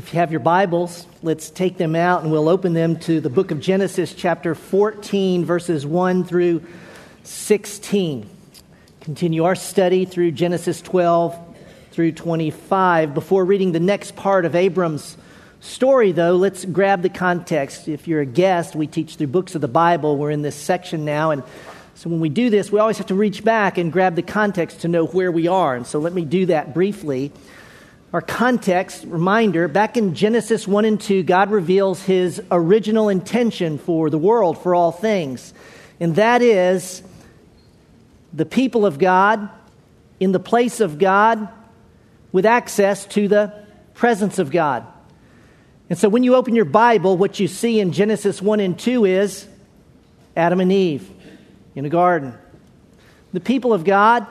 If you have your Bibles, let's take them out and we'll open them to the book of Genesis, chapter 14, verses 1 through 16. Continue our study through Genesis 12 through 25. Before reading the next part of Abram's story, though, let's grab the context. If you're a guest, we teach through books of the Bible. We're in this section now, and so when we do this, we always have to reach back and grab the context to know where we are. And so let me do that briefly. Our context reminder back in Genesis 1 and 2, God reveals his original intention for the world, for all things. And that is the people of God in the place of God with access to the presence of God. And so when you open your Bible, what you see in Genesis 1 and 2 is Adam and Eve in a garden. The people of God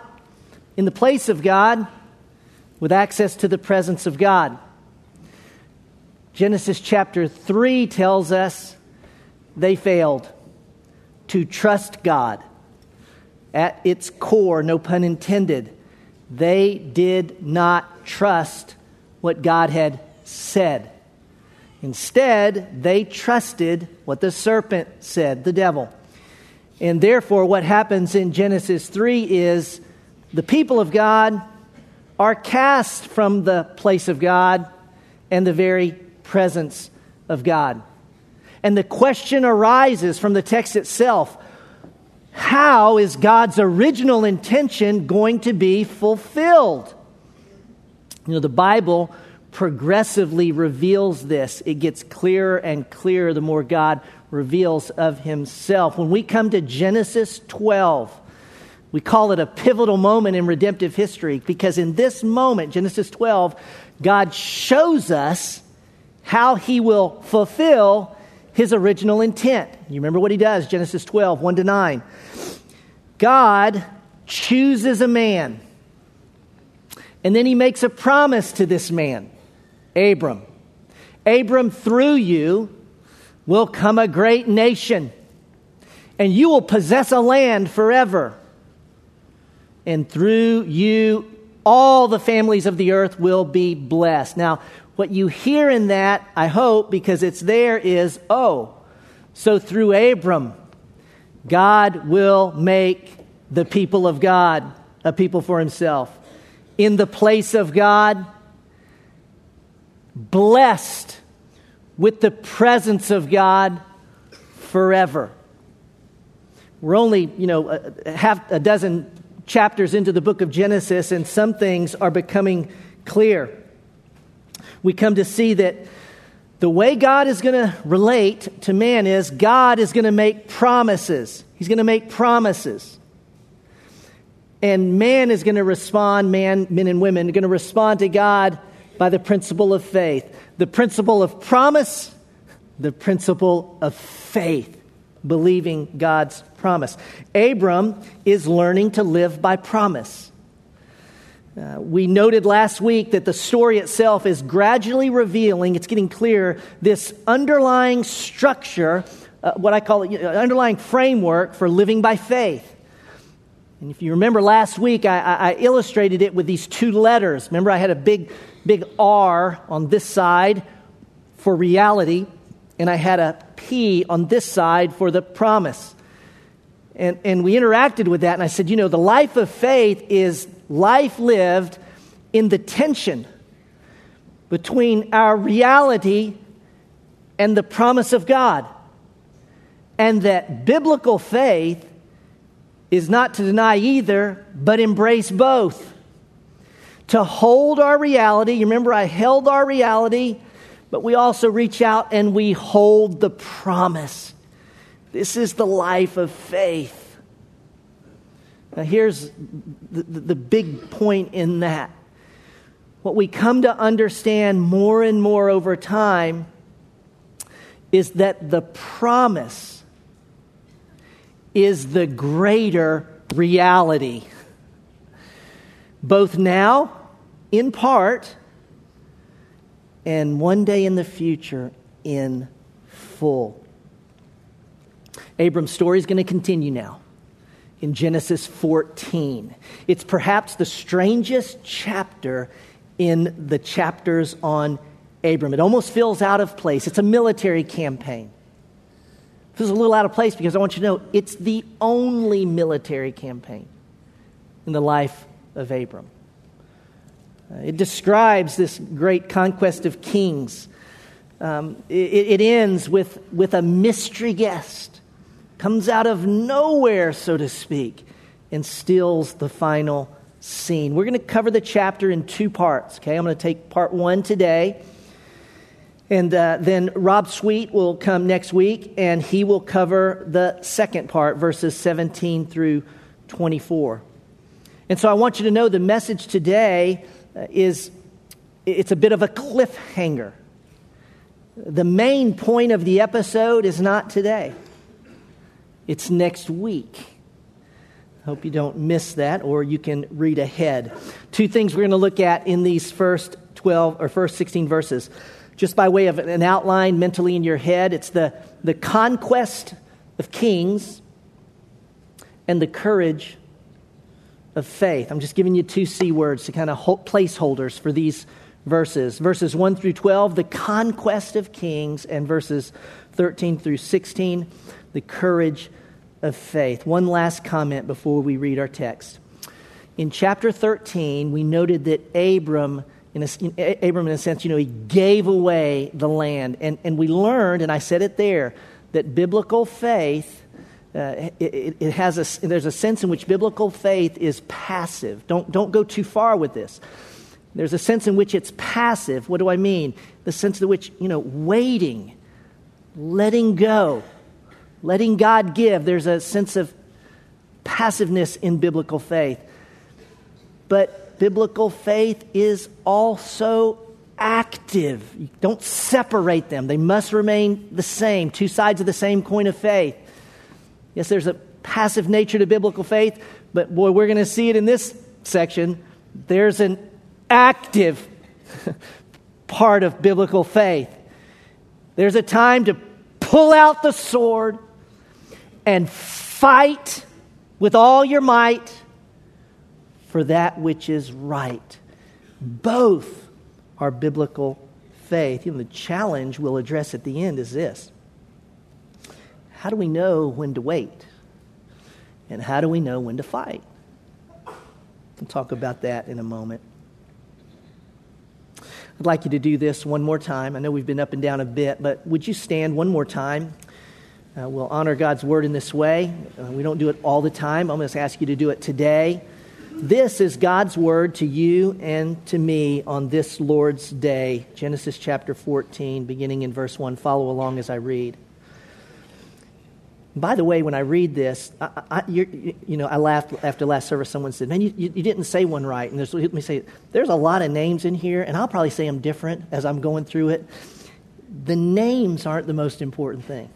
in the place of God with access to the presence of God. Genesis chapter 3 tells us they failed to trust God. At its core, no pun intended, they did not trust what God had said. Instead, they trusted what the serpent said, the devil. And therefore, what happens in Genesis 3 is the people of God are cast from the place of God and the very presence of God. And the question arises from the text itself how is God's original intention going to be fulfilled? You know, the Bible progressively reveals this. It gets clearer and clearer the more God reveals of himself. When we come to Genesis 12, we call it a pivotal moment in redemptive history because in this moment, Genesis 12, God shows us how he will fulfill his original intent. You remember what he does, Genesis 12, 1 to 9. God chooses a man, and then he makes a promise to this man, Abram. Abram, through you will come a great nation, and you will possess a land forever and through you, all the families of the earth will be blessed. Now, what you hear in that, I hope, because it's there, is oh, so through Abram, God will make the people of God a people for himself. In the place of God, blessed with the presence of God forever. We're only, you know, a, half a dozen chapters into the book of Genesis, and some things are becoming clear. We come to see that the way God is going to relate to man is God is going to make promises. He's going to make promises. And man is going to respond, man, men and women, are going to respond to God by the principle of faith. The principle of promise, the principle of faith believing God's promise. Abram is learning to live by promise. Uh, we noted last week that the story itself is gradually revealing, it's getting clear, this underlying structure, uh, what I call it, know, underlying framework for living by faith. And if you remember last week, I, I, illustrated it with these two letters. Remember, I had a big, big R on this side for reality, and I had a P on this side for the promise. And, and we interacted with that, and I said, you know, the life of faith is life lived in the tension between our reality and the promise of God. And that biblical faith is not to deny either, but embrace both. To hold our reality, you remember I held our reality but we also reach out and we hold the promise. This is the life of faith. Now, here's the, the, big point in that. What we come to understand more and more over time is that the promise is the greater reality. Both now, in part, and one day in the future in full. Abram's story is going to continue now in Genesis 14. It's perhaps the strangest chapter in the chapters on Abram. It almost feels out of place. It's a military campaign. It feels a little out of place because I want you to know it's the only military campaign in the life of Abram. Uh, it describes this great conquest of kings. Um, it, it ends with, with a mystery guest, comes out of nowhere, so to speak, and steals the final scene. We're going to cover the chapter in two parts, okay? I'm going to take part one today. And uh, then Rob Sweet will come next week, and he will cover the second part, verses 17 through 24. And so I want you to know the message today Uh, is it's a bit of a cliffhanger. The main point of the episode is not today. It's next week. I Hope you don't miss that, or you can read ahead. Two things we're going to look at in these first 12 or first 16 verses. Just by way of an outline mentally in your head, it's the, the conquest of kings and the courage of faith. I'm just giving you two C words to kind of placeholders for these verses. Verses 1 through 12, the conquest of kings, and verses 13 through 16, the courage of faith. One last comment before we read our text. In chapter 13, we noted that Abram, in a, Abram, in a sense, you know, he gave away the land. And, and we learned, and I said it there, that biblical faith, uh, it, it, has a, there's a sense in which biblical faith is passive. Don't, don't go too far with this. There's a sense in which it's passive. What do I mean? The sense in which, you know, waiting, letting go, letting God give. There's a sense of passiveness in biblical faith. But biblical faith is also active. Don't separate them, they must remain the same, two sides of the same coin of faith. Yes, there's a passive nature to biblical faith, but boy, we're going to see it in this section. There's an active part of biblical faith. There's a time to pull out the sword and fight with all your might for that which is right. Both are biblical faith. Know, the challenge we'll address at the end is this How do we know when to wait? And how do we know when to fight? We'll talk about that in a moment. I'd like you to do this one more time. I know we've been up and down a bit, but would you stand one more time? Uh, we'll honor God's word in this way. Uh, we don't do it all the time. I'm going to ask you to do it today. This is God's word to you and to me on this Lord's day. Genesis chapter 14, beginning in verse 1. Follow along as I read. By the way, when I read this, I, I, you know, I laughed after last service. Someone said, "Man, you, you, didn't say one right." And let me say, there's a lot of names in here, and I'll probably say them different as I'm going through it. The names aren't the most important thing.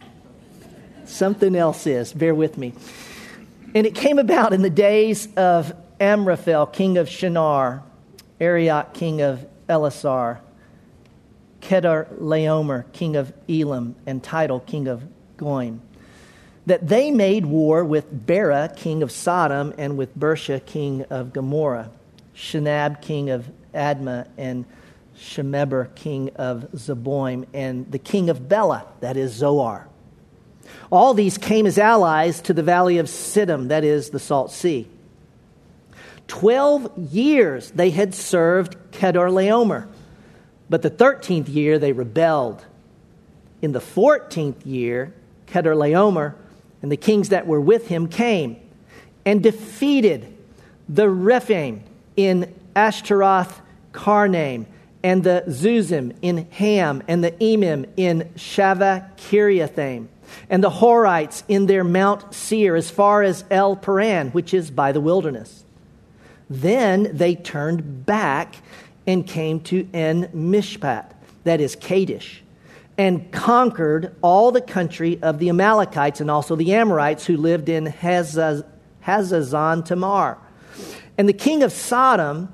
Something else is. Bear with me. And it came about in the days of Amraphel, king of Shinar, Arioch, king of Ellasar, Kedar Laomer, king of Elam, and Tidal, king of Goim, that they made war with Bera, king of Sodom, and with Birsha, king of Gomorrah, Shinab, king of Admah, and Shemeber, king of Zeboim, and the king of Bela, that is Zoar. All these came as allies to the valley of Siddim, that is the Salt Sea. Twelve years they had served Kedorlaomer, but the thirteenth year they rebelled. In the fourteenth year, Kedorlaomer and the kings that were with him came and defeated the Rephaim in Ashtaroth Karnaim, and the Zuzim in Ham, and the Emim in Shaveh Kiriathaim and the Horites in their Mount Seir as far as El Paran, which is by the wilderness. Then they turned back and came to En Mishpat, that is Kadesh, and conquered all the country of the Amalekites and also the Amorites who lived in Hazaz, Hazazon Tamar. And the king of Sodom,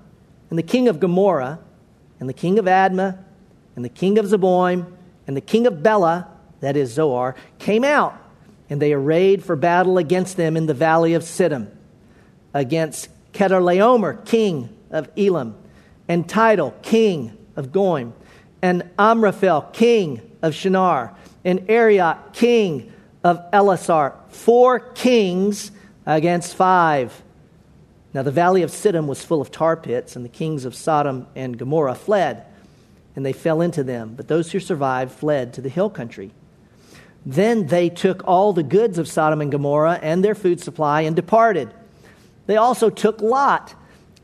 and the king of Gomorrah, and the king of Admah, and the king of Zeboim, and the king of Bela, that is Zoar, came out, and they arrayed for battle against them in the valley of Siddim, against Kedorlaomer, king of Elam, and Tidal, king of Goim, and Amraphel, king of Shinar, and Arioch, king of Ellasar. Four kings against five. Now the valley of Siddim was full of tar pits, and the kings of Sodom and Gomorrah fled, and they fell into them. But those who survived fled to the hill country. Then they took all the goods of Sodom and Gomorrah and their food supply and departed. They also took Lot,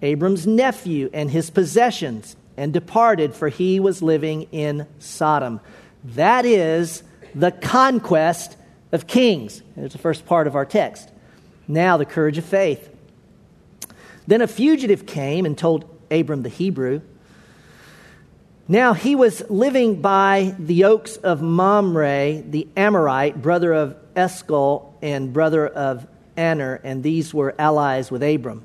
Abram's nephew, and his possessions and departed, for he was living in Sodom. That is the conquest of kings. There's the first part of our text. Now, the courage of faith. Then a fugitive came and told Abram the Hebrew. Now he was living by the oaks of Mamre, the Amorite, brother of Eshcol and brother of Aner, and these were allies with Abram.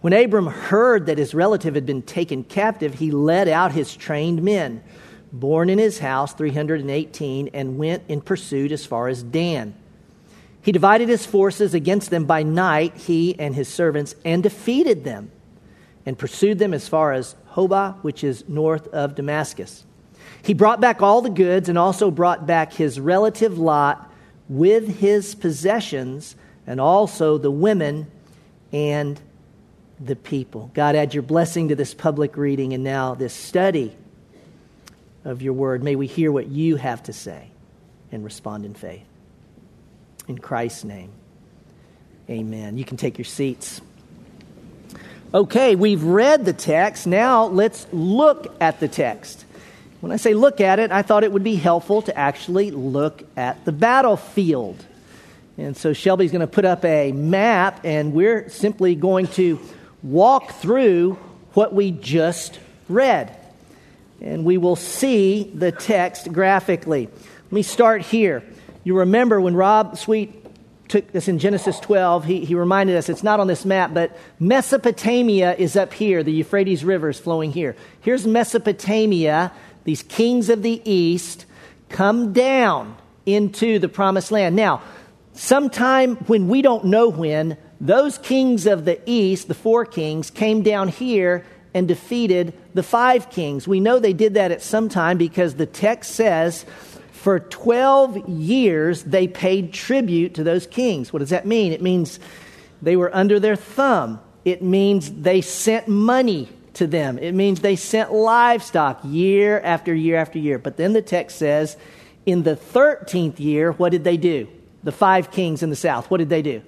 When Abram heard that his relative had been taken captive, he led out his trained men, born in his house 318, and went in pursuit as far as Dan. He divided his forces against them by night, he and his servants, and defeated them, and pursued them as far as Hobah, which is north of Damascus. He brought back all the goods and also brought back his relative Lot with his possessions and also the women and the people. God, add your blessing to this public reading and now this study of your word. May we hear what you have to say and respond in faith. In Christ's name, amen. You can take your seats. Okay, we've read the text. Now let's look at the text. When I say look at it, I thought it would be helpful to actually look at the battlefield. And so Shelby's going to put up a map, and we're simply going to walk through what we just read. And we will see the text graphically. Let me start here. You remember when Rob Sweet took this in Genesis 12, he, he reminded us it's not on this map, but Mesopotamia is up here. The Euphrates River is flowing here. Here's Mesopotamia. These kings of the east come down into the promised land. Now, sometime when we don't know when, those kings of the east, the four kings, came down here and defeated the five kings. We know they did that at some time because the text says for 12 years they paid tribute to those kings. What does that mean? It means they were under their thumb, it means they sent money to them, it means they sent livestock year after year after year. But then the text says in the 13th year, what did they do? The five kings in the south, what did they do?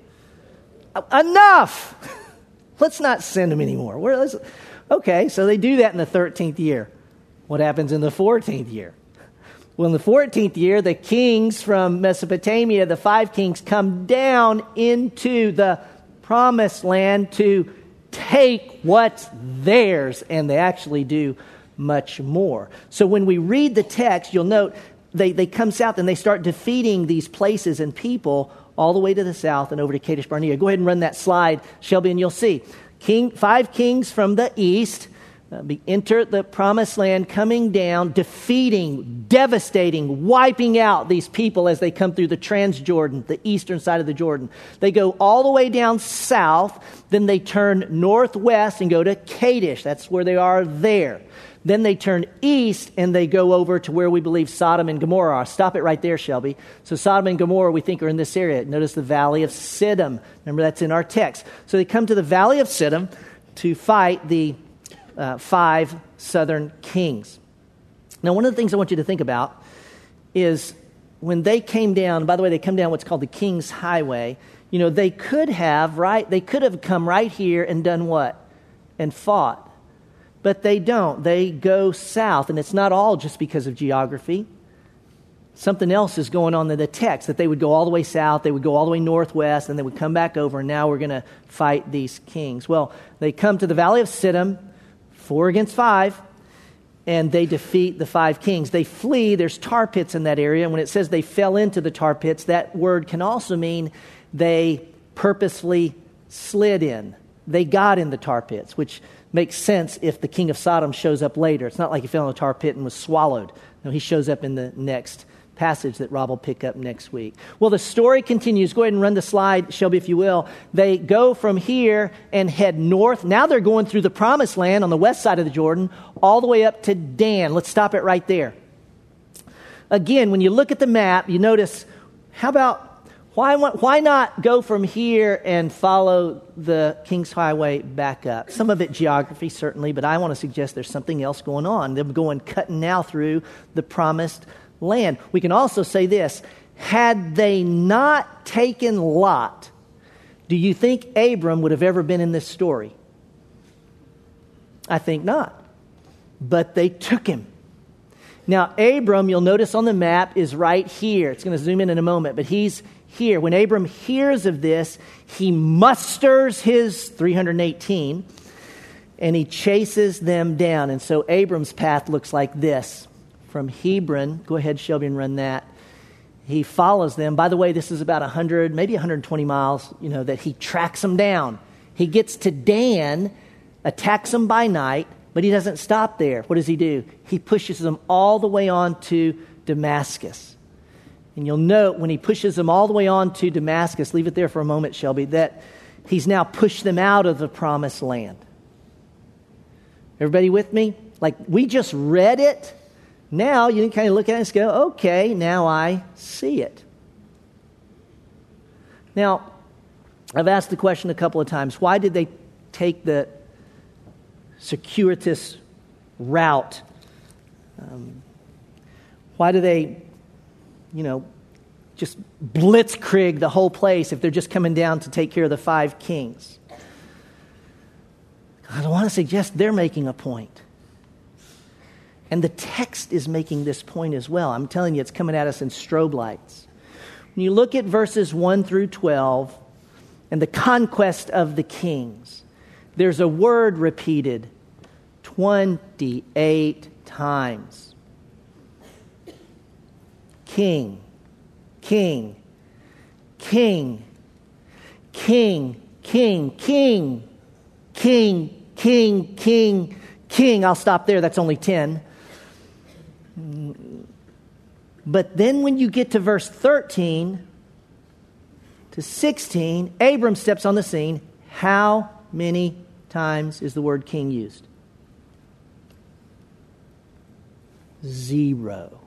Enough! Let's not send them anymore. Okay, so they do that in the 13th year. What happens in the 14th year? Well, in the 14th year, the kings from Mesopotamia, the five kings, come down into the promised land to take what's theirs, and they actually do much more. So when we read the text, you'll note they, they come south and they start defeating these places and people all the way to the south and over to Kadesh Barnea. Go ahead and run that slide, Shelby, and you'll see. King, five kings from the east uh, enter the promised land, coming down, defeating, devastating, wiping out these people as they come through the Transjordan, the eastern side of the Jordan. They go all the way down south, then they turn northwest and go to Kadesh. That's where they are there. Then they turn east and they go over to where we believe Sodom and Gomorrah are. Stop it right there, Shelby. So Sodom and Gomorrah, we think, are in this area. Notice the valley of Siddim. Remember, that's in our text. So they come to the valley of Siddim to fight the uh, five southern kings. Now, one of the things I want you to think about is when they came down, by the way, they come down what's called the King's Highway. You know, they could have, right? They could have come right here and done what? And fought but they don't. They go south, and it's not all just because of geography. Something else is going on in the text that they would go all the way south, they would go all the way northwest, and they would come back over, and now we're going to fight these kings. Well, they come to the valley of Siddim, four against five, and they defeat the five kings. They flee. There's tar pits in that area, and when it says they fell into the tar pits, that word can also mean they purposefully slid in. They got in the tar pits, which makes sense if the king of Sodom shows up later. It's not like he fell in a tar pit and was swallowed. No, he shows up in the next passage that Rob will pick up next week. Well, the story continues. Go ahead and run the slide, Shelby, if you will. They go from here and head north. Now they're going through the promised land on the west side of the Jordan, all the way up to Dan. Let's stop it right there. Again, when you look at the map, you notice how about why, why not go from here and follow the King's Highway back up? Some of it geography, certainly, but I want to suggest there's something else going on. They're going cutting now through the promised land. We can also say this had they not taken Lot, do you think Abram would have ever been in this story? I think not. But they took him. Now, Abram, you'll notice on the map, is right here. It's going to zoom in in a moment, but he's here. When Abram hears of this, he musters his 318 and he chases them down. And so Abram's path looks like this from Hebron. Go ahead, Shelby, and run that. He follows them. By the way, this is about 100, maybe 120 miles, you know, that he tracks them down. He gets to Dan, attacks them by night, but he doesn't stop there. What does he do? He pushes them all the way on to Damascus. And you'll note when he pushes them all the way on to Damascus, leave it there for a moment, Shelby, that he's now pushed them out of the promised land. Everybody with me? Like we just read it now you can kind of look at it and go, okay, now I see it. Now, I've asked the question a couple of times why did they take the circuitous route? Um, why do they, you know, just blitzkrieg the whole place if they're just coming down to take care of the five kings? I don't want to suggest they're making a point. And the text is making this point as well. I'm telling you, it's coming at us in strobe lights. When you look at verses 1 through 12 and the conquest of the kings, there's a word repeated 28 times King, King, King, King, King, King, King, King, King, King. I'll stop there. That's only 10. But then when you get to verse 13 to 16, Abram steps on the scene. How many times is the word king used? Zero.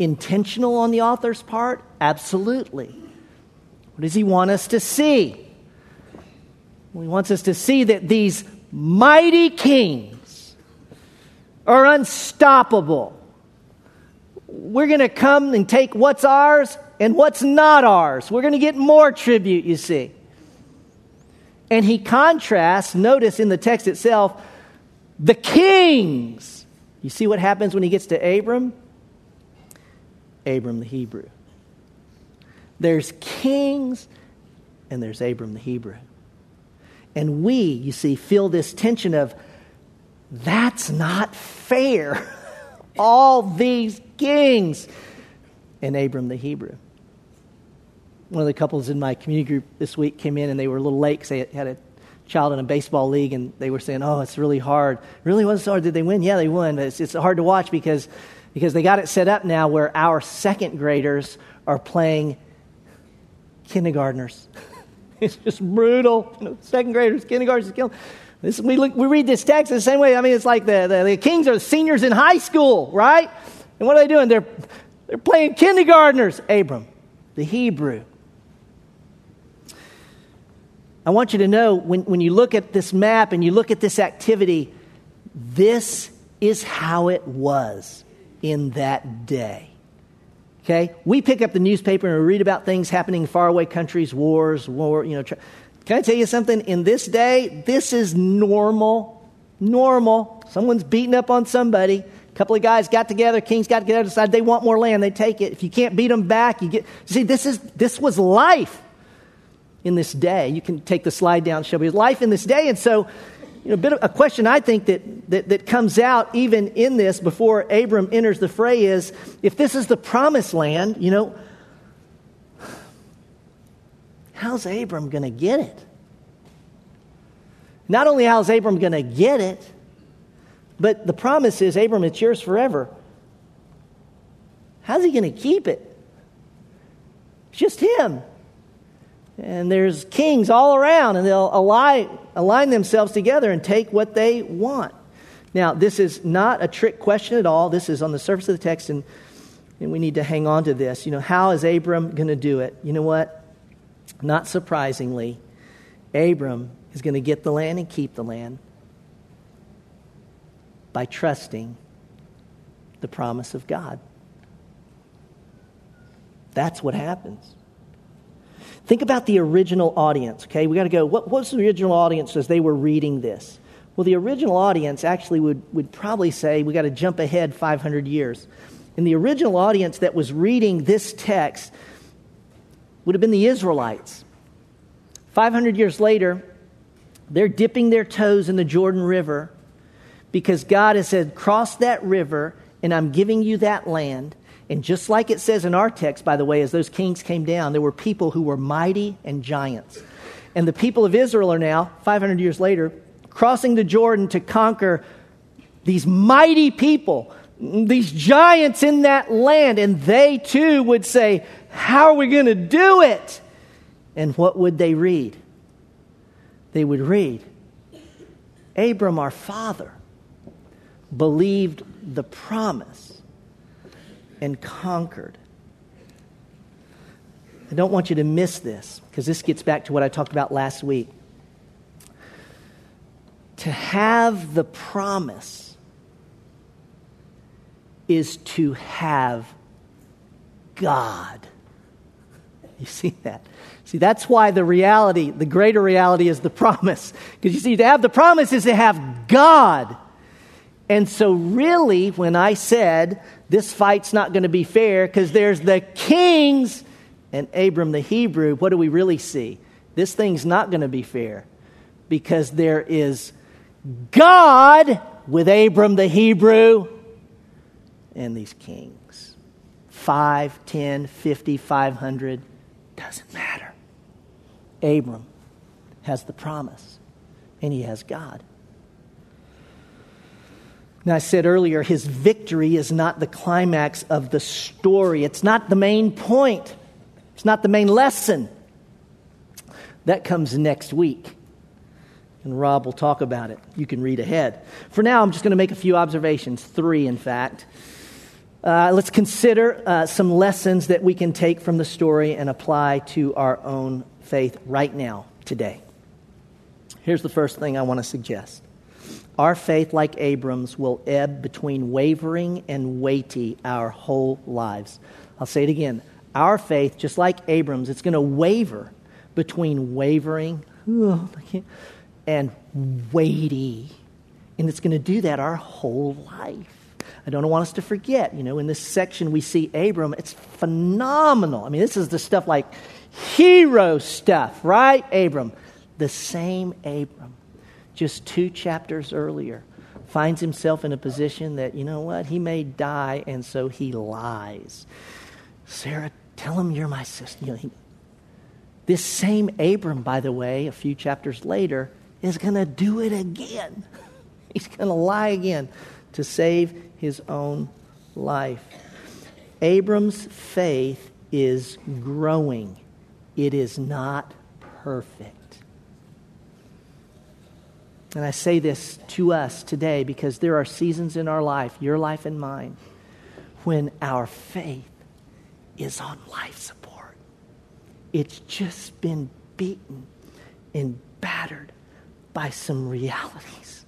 Intentional on the author's part? Absolutely. What does he want us to see? Well, He wants us to see that these mighty kings are unstoppable we're going to come and take what's ours and what's not ours. We're going to get more tribute, you see. And he contrasts, notice in the text itself, the kings. You see what happens when he gets to Abram? Abram the Hebrew. There's kings and there's Abram the Hebrew. And we, you see, feel this tension of that's not fair. All these kings. And Abram the Hebrew. One of the couples in my community group this week came in and they were a little late because they had a child in a baseball league and they were saying, Oh, it's really hard. Really wasn't so hard. Did they win? Yeah, they won. But it's, it's hard to watch because, because they got it set up now where our second graders are playing kindergartners. it's just brutal. You know, second graders, kindergartners, killing. This, we, look, we read this text the same way. I mean, it's like the, the, the kings are the seniors in high school, right? And what are they doing? They're, they're playing kindergartners. Abram, the Hebrew. I want you to know when, when you look at this map and you look at this activity, this is how it was in that day. Okay? We pick up the newspaper and we read about things happening in faraway countries, wars, war, you know. Tra- Can I tell you something? In this day, this is normal. Normal. Someone's beating up on somebody. A couple of guys got together, kings got together, decided they want more land, they take it. If you can't beat them back, you get. See, this is this was life in this day. You can take the slide down, Shelby. Life in this day, and so you know, a bit of a question I think that, that, that comes out even in this before Abram enters the fray is if this is the promised land, you know, how's Abram going to get it? Not only how's Abram going to get it, but the promise is, Abram, it's yours forever. how's he going to keep it? Just him. And there's kings all around, and they'll align, align themselves together and take what they want. Now, this is not a trick question at all. This is on the surface of the text, and, and we need to hang on to this. You know, how is Abram going to do it? You know what? Not surprisingly, Abram is going to get the land and keep the land by trusting the promise of God. That's what happens. Think about the original audience, okay? We got to go. What was the original audience as they were reading this? Well, the original audience actually would, would probably say we got to jump ahead 500 years. And the original audience that was reading this text would have been the Israelites. 500 years later, they're dipping their toes in the Jordan River because God has said, Cross that river, and I'm giving you that land. And just like it says in our text, by the way, as those kings came down, there were people who were mighty and giants. And the people of Israel are now, 500 years later, crossing the Jordan to conquer these mighty people, these giants in that land. And they too would say, How are we going to do it? And what would they read? They would read, Abram, our father, believed the promise and conquered. I don't want you to miss this because this gets back to what I talked about last week. To have the promise is to have God. You see that? See, that's why the reality, the greater reality is the promise. Because you see, to have the promise is to have God. And so, really, when I said this fight's not going to be fair because there's the kings and Abram the Hebrew, what do we really see? This thing's not going to be fair because there is God with Abram the Hebrew and these kings. 5, 10, 50, 500, doesn't matter. Abram has the promise and he has God. Now, I said earlier, his victory is not the climax of the story. It's not the main point. It's not the main lesson. That comes next week. And Rob will talk about it. You can read ahead. For now, I'm just going to make a few observations, three, in fact. Uh, let's consider uh, some lessons that we can take from the story and apply to our own faith right now, today. Here's the first thing I want to suggest our faith, like Abram's, will ebb between wavering and weighty our whole lives. I'll say it again. Our faith, just like Abram's, it's going to waver between wavering and weighty. And it's going to do that our whole life. I don't want us to forget, you know, in this section we see Abram, it's phenomenal. I mean, this is the stuff like hero stuff, right? Abram. The same Abram just two chapters earlier, finds himself in a position that, you know what, he may die, and so he lies. Sarah, tell him you're my sister. You know, he, this same Abram, by the way, a few chapters later, is going to do it again. He's going to lie again to save his own life. Abram's faith is growing, it is not perfect. And I say this to us today because there are seasons in our life, your life and mine, when our faith is on life support. It's just been beaten and battered by some realities,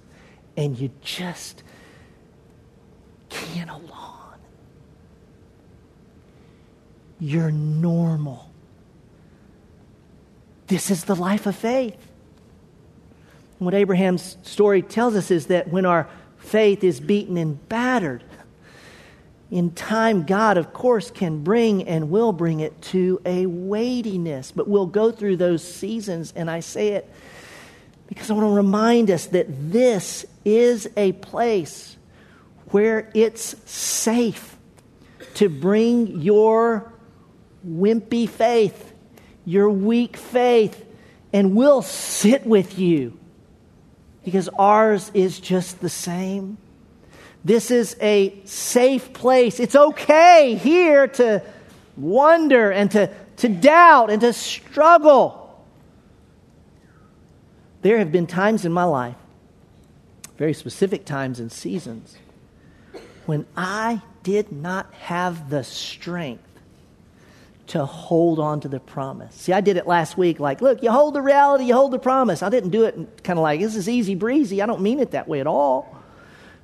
and you just can't hold on. You're normal. This is the life of faith what Abraham's story tells us is that when our faith is beaten and battered, in time, God, of course, can bring and will bring it to a weightiness. But we'll go through those seasons, and I say it because I want to remind us that this is a place where it's safe to bring your wimpy faith, your weak faith, and we'll sit with you because ours is just the same. This is a safe place. It's okay here to wonder and to, to doubt and to struggle. There have been times in my life, very specific times and seasons, when I did not have the strength to hold on to the promise. See, I did it last week like, look, you hold the reality, you hold the promise. I didn't do it kind of like, this is easy breezy. I don't mean it that way at all.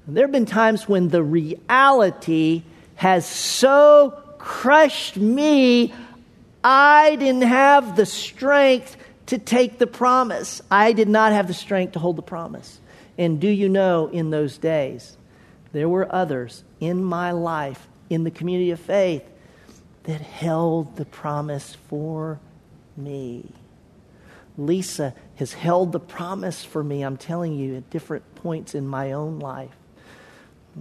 And there have been times when the reality has so crushed me, I didn't have the strength to take the promise. I did not have the strength to hold the promise. And do you know, in those days, there were others in my life, in the community of faith, that held the promise for me. Lisa has held the promise for me, I'm telling you, at different points in my own life.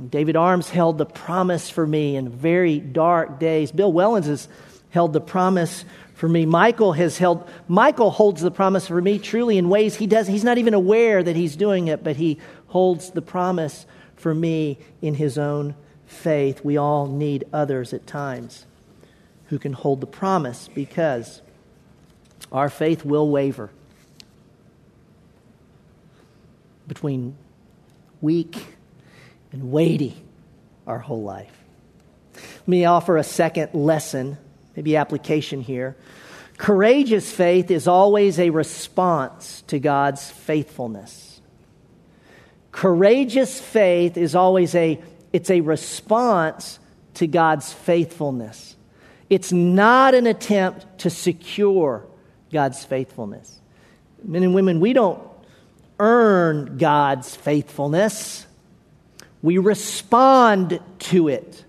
David Arms held the promise for me in very dark days. Bill Wellens has held the promise for me. Michael has held Michael holds the promise for me truly in ways he does he's not even aware that he's doing it, but he holds the promise for me in his own faith. We all need others at times who can hold the promise because our faith will waver between weak and weighty our whole life. Let me offer a second lesson, maybe application here. Courageous faith is always a response to God's faithfulness. Courageous faith is always a it's a response to God's faithfulness. It's not an attempt to secure God's faithfulness. Men and women, we don't earn God's faithfulness, we respond to it.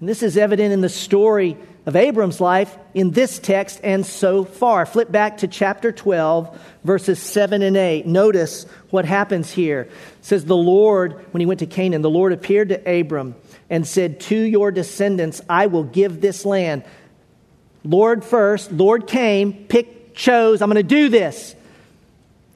And this is evident in the story of Abram's life in this text and so far. Flip back to chapter 12, verses 7 and 8. Notice what happens here. It says, The Lord, when he went to Canaan, the Lord appeared to Abram and said, To your descendants I will give this land. Lord first, Lord came, picked, chose, I'm going to do this.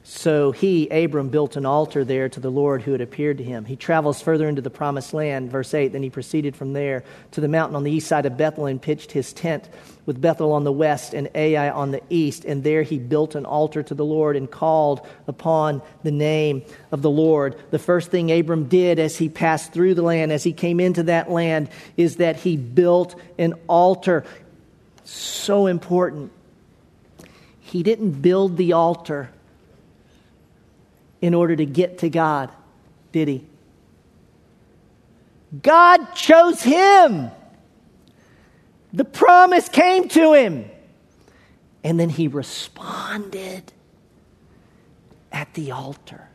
So he, Abram, built an altar there to the Lord who had appeared to him. He travels further into the promised land, verse 8. Then he proceeded from there to the mountain on the east side of Bethel and pitched his tent with Bethel on the west and Ai on the east. And there he built an altar to the Lord and called upon the name of the Lord. The first thing Abram did as he passed through the land, as he came into that land, is that he built an altar. So important. He didn't build the altar in order to get to God, did he? God chose him. The promise came to him. And then he responded at the altar.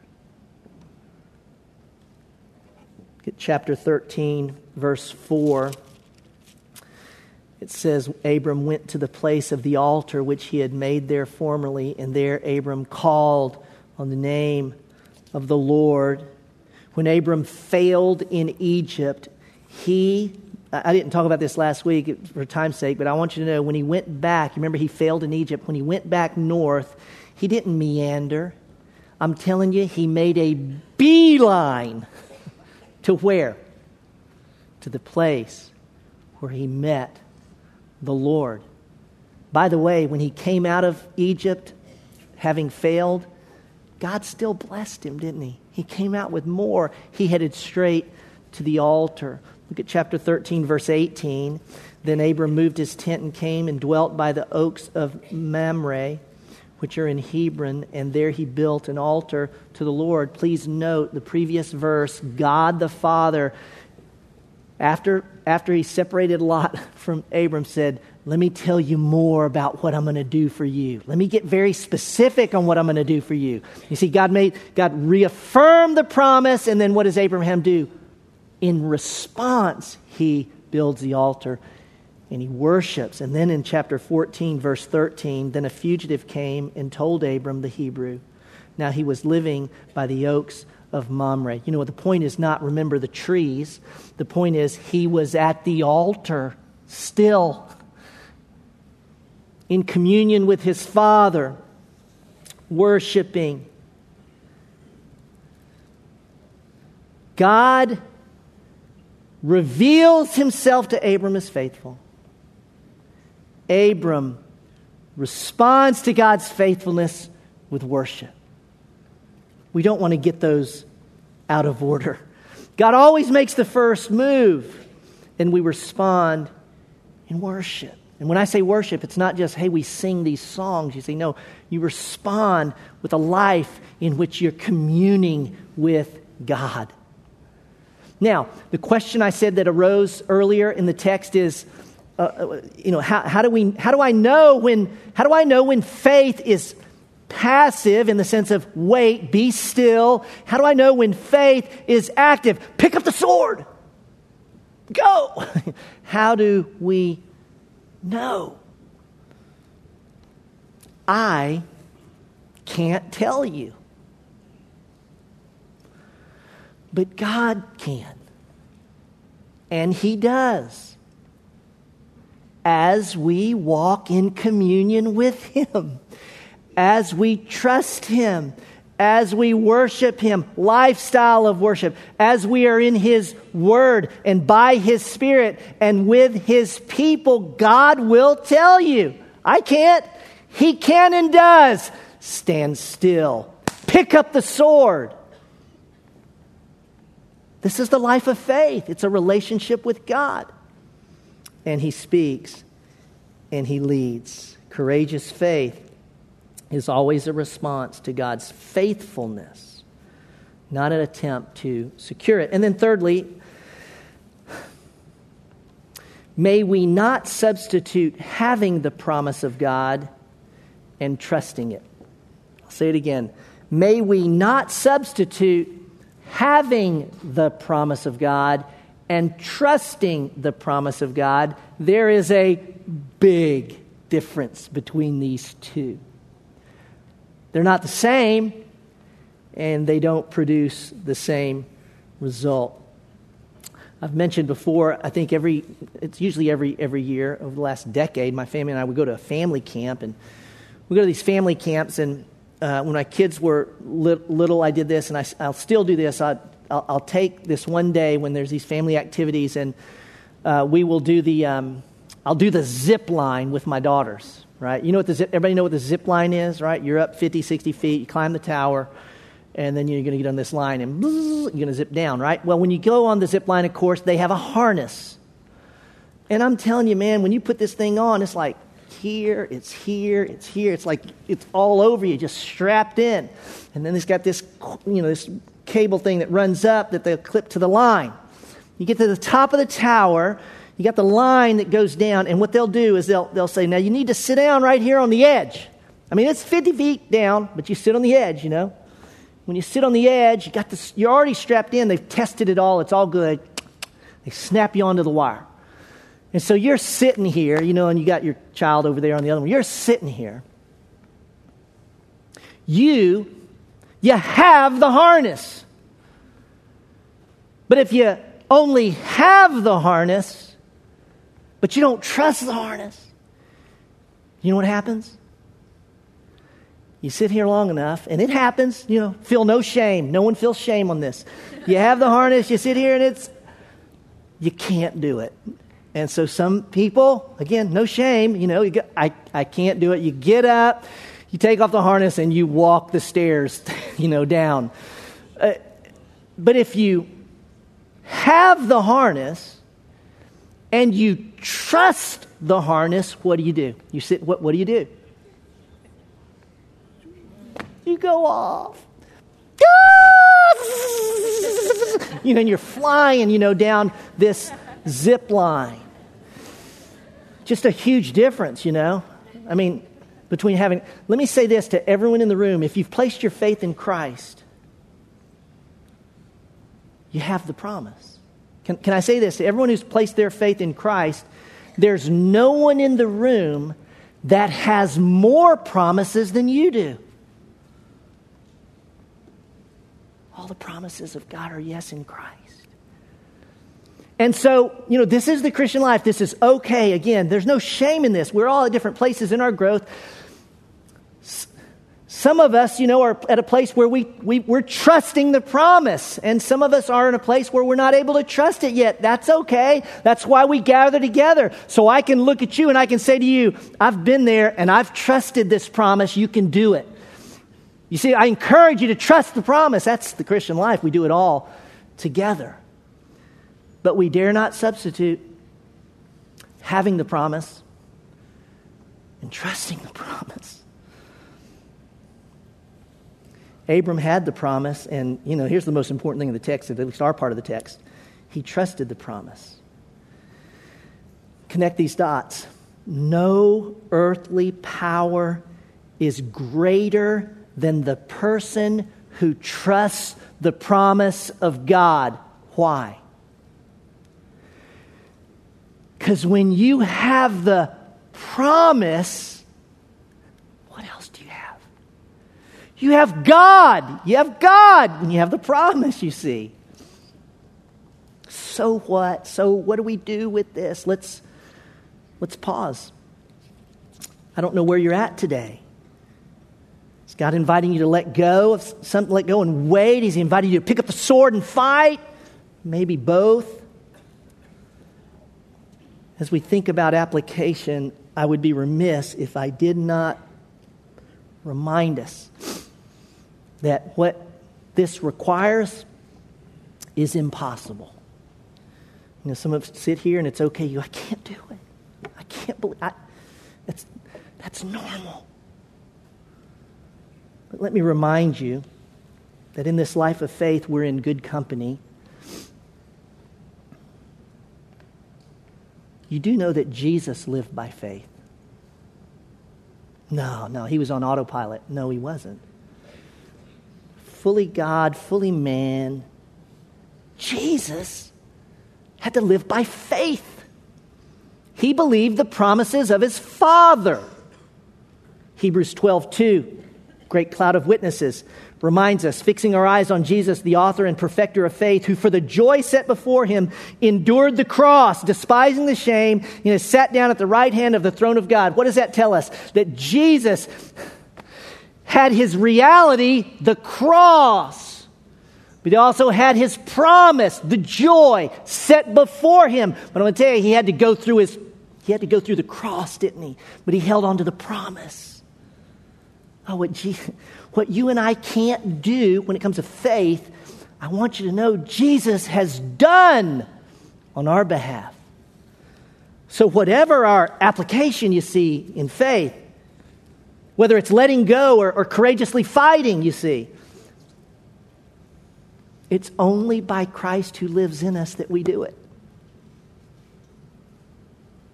Chapter 13, verse 4. It says, Abram went to the place of the altar which he had made there formerly, and there Abram called on the name of the Lord. When Abram failed in Egypt, he, I didn't talk about this last week for time's sake, but I want you to know when he went back, remember he failed in Egypt, when he went back north, he didn't meander. I'm telling you, he made a beeline to where? To the place where he met the Lord. By the way, when he came out of Egypt, having failed, God still blessed him, didn't he? He came out with more. He headed straight to the altar. Look at chapter 13, verse 18. Then Abram moved his tent and came and dwelt by the oaks of Mamre, which are in Hebron, and there he built an altar to the Lord. Please note the previous verse God the Father, after, after he separated Lot from Abram, said, let me tell you more about what I'm going to do for you. Let me get very specific on what I'm going to do for you. You see, God made, God reaffirmed the promise, and then what does Abraham do? In response, he builds the altar and he worships. And then in chapter 14, verse 13, then a fugitive came and told Abram the Hebrew. Now he was living by the oaks of Mamre. You know what the point is not remember the trees. The point is he was at the altar still in communion with his Father, worshiping. God reveals himself to Abram as faithful. Abram responds to God's faithfulness with worship. We don't want to get those out of order. God always makes the first move, and we respond in worship. And when I say worship, it's not just, hey, we sing these songs. You say, no, you respond with a life in which you're communing with God. Now, the question I said that arose earlier in the text is, uh, uh, you know, how, how, do we, how do I know when, how do I know when faith is passive in the sense of wait, be still? How do I know when faith is active? Pick up the sword. Go. how do we no. I can't tell you. But God can. And He does. As we walk in communion with Him, as we trust Him, as we worship Him, lifestyle of worship, as we are in His Word and by His Spirit and with His people, God will tell you. I can't. He can and does. Stand still. Pick up the sword. This is the life of faith. It's a relationship with God. And He speaks and He leads. Courageous faith is always a response to God's faithfulness, not an attempt to secure it. And then, thirdly, may we not substitute having the promise of God and trusting it. I'll say it again. May we not substitute having the promise of God and trusting the promise of God. There is a big difference between these two. They're not the same, and they don't produce the same result. I've mentioned before, I think every, it's usually every, every year over the last decade, my family and I would go to a family camp, and we go to these family camps, and uh, when my kids were little, I did this, and I, will still do this. I, I'll, I'll, take this one day when there's these family activities, and uh, we will do the, um, I'll do the zip line with my daughters right? You know what the zip, everybody know what the zip line is, right? You're up 50, 60 feet, you climb the tower, and then you're going to get on this line and you're going to zip down, right? Well, when you go on the zip line, of course, they have a harness. And I'm telling you, man, when you put this thing on, it's like here, it's here, it's here. It's like it's all over you, just strapped in. And then it's got this, you know, this cable thing that runs up that they'll clip to the line. You get to the top of the tower, you got the line that goes down, and what they'll do is they'll, they'll say, Now you need to sit down right here on the edge. I mean, it's 50 feet down, but you sit on the edge, you know. When you sit on the edge, you got this, you're already strapped in, they've tested it all, it's all good. They snap you onto the wire. And so you're sitting here, you know, and you got your child over there on the other one. You're sitting here. You, you have the harness. But if you only have the harness, but you don't trust the harness. You know what happens? You sit here long enough, and it happens, you know, feel no shame. No one feels shame on this. You have the harness, you sit here, and it's, you can't do it. And so some people, again, no shame, you know, you go, I, I can't do it. You get up, you take off the harness, and you walk the stairs, you know, down. Uh, but if you have the harness, and you trust the harness, what do you do? You sit, what, what do you do? You go off. You know, and you're flying, you know, down this zip line. Just a huge difference, you know. I mean, between having, let me say this to everyone in the room if you've placed your faith in Christ, you have the promise. Can, can I say this? To everyone who's placed their faith in Christ, there's no one in the room that has more promises than you do. All the promises of God are yes in Christ. And so, you know, this is the Christian life. This is okay. Again, there's no shame in this. We're all at different places in our growth. Some of us, you know, are at a place where we, we, we're trusting the promise, and some of us are in a place where we're not able to trust it yet. That's okay. That's why we gather together. So I can look at you and I can say to you, I've been there and I've trusted this promise. You can do it. You see, I encourage you to trust the promise. That's the Christian life. We do it all together. But we dare not substitute having the promise and trusting the promise. Abram had the promise, and you know, here's the most important thing in the text, at least our part of the text. He trusted the promise. Connect these dots. No earthly power is greater than the person who trusts the promise of God. Why? Because when you have the promise, You have God. You have God. And you have the promise, you see. So what? So what do we do with this? Let's let's pause. I don't know where you're at today. Is God inviting you to let go of something, let go and wait? Is He inviting you to pick up the sword and fight? Maybe both. As we think about application, I would be remiss if I did not remind us that what this requires is impossible. You know, some of us sit here and it's okay. You, I can't do it. I can't believe I, that's that's normal. But let me remind you that in this life of faith, we're in good company. You do know that Jesus lived by faith. No, no, he was on autopilot. No, he wasn't fully God, fully man, Jesus had to live by faith. He believed the promises of his Father. Hebrews 12, 2, great cloud of witnesses, reminds us, fixing our eyes on Jesus, the author and perfecter of faith, who for the joy set before him endured the cross, despising the shame, you know, sat down at the right hand of the throne of God. What does that tell us? That Jesus had his reality, the cross. But he also had his promise, the joy set before him. But I'm going to tell you, he had to go through his, he had to go through the cross, didn't he? But he held on to the promise. Oh, what, Jesus, what you and I can't do when it comes to faith, I want you to know Jesus has done on our behalf. So, whatever our application you see in faith, whether it's letting go or, or courageously fighting, you see. It's only by Christ who lives in us that we do it.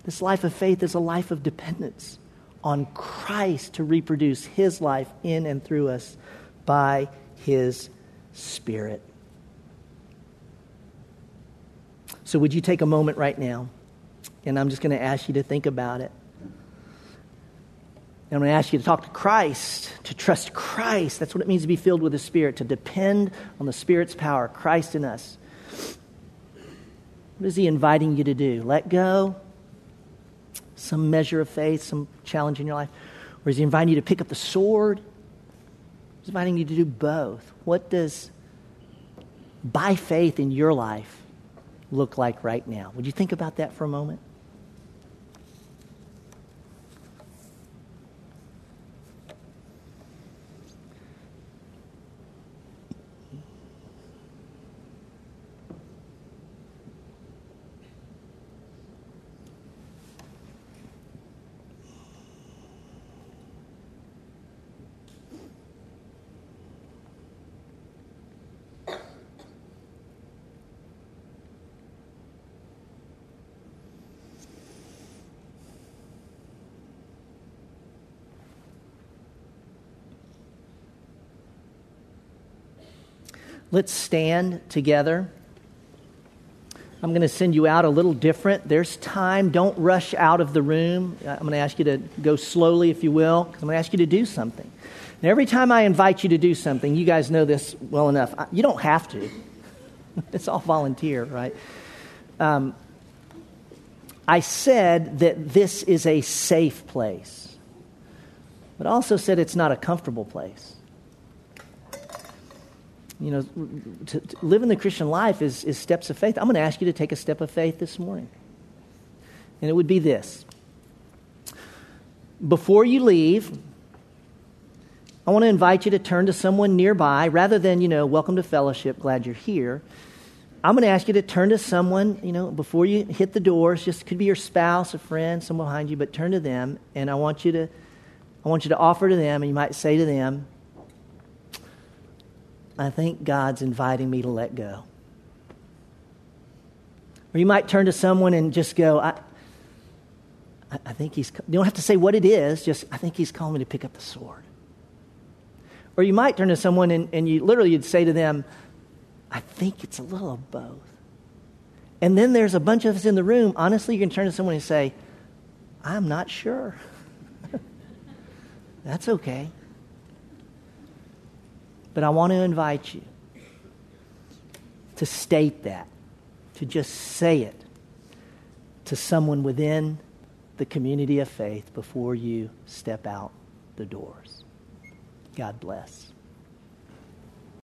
This life of faith is a life of dependence on Christ to reproduce his life in and through us by his Spirit. So, would you take a moment right now? And I'm just going to ask you to think about it. And I'm going to ask you to talk to Christ, to trust Christ. That's what it means to be filled with the Spirit, to depend on the Spirit's power, Christ in us. What is He inviting you to do? Let go? Some measure of faith, some challenge in your life? Or is He inviting you to pick up the sword? He's inviting you to do both. What does by faith in your life look like right now? Would you think about that for a moment? Let's stand together. I'm going to send you out a little different. There's time. Don't rush out of the room. I'm going to ask you to go slowly, if you will. Because I'm going to ask you to do something. And every time I invite you to do something, you guys know this well enough. You don't have to, it's all volunteer, right? Um, I said that this is a safe place. but also said it's not a comfortable place. You know, to, to living the Christian life is, is steps of faith. I'm going to ask you to take a step of faith this morning. And it would be this. Before you leave, I want to invite you to turn to someone nearby rather than, you know, welcome to fellowship, glad you're here. I'm going to ask you to turn to someone, you know, before you hit the doors. Just could be your spouse, a friend, someone behind you, but turn to them, and I want you to, I want you to offer to them, and you might say to them, "I think God's inviting me to let go." Or you might turn to someone and just go, "I, I think he's." You don't have to say what it is. Just, I think he's calling me to pick up the sword. Or you might turn to someone and, and you literally you'd say to them, I think it's a little of both. And then there's a bunch of us in the room. Honestly, you can turn to someone and say, I'm not sure. That's okay. But I want to invite you to state that, to just say it to someone within the community of faith before you step out the doors. God bless.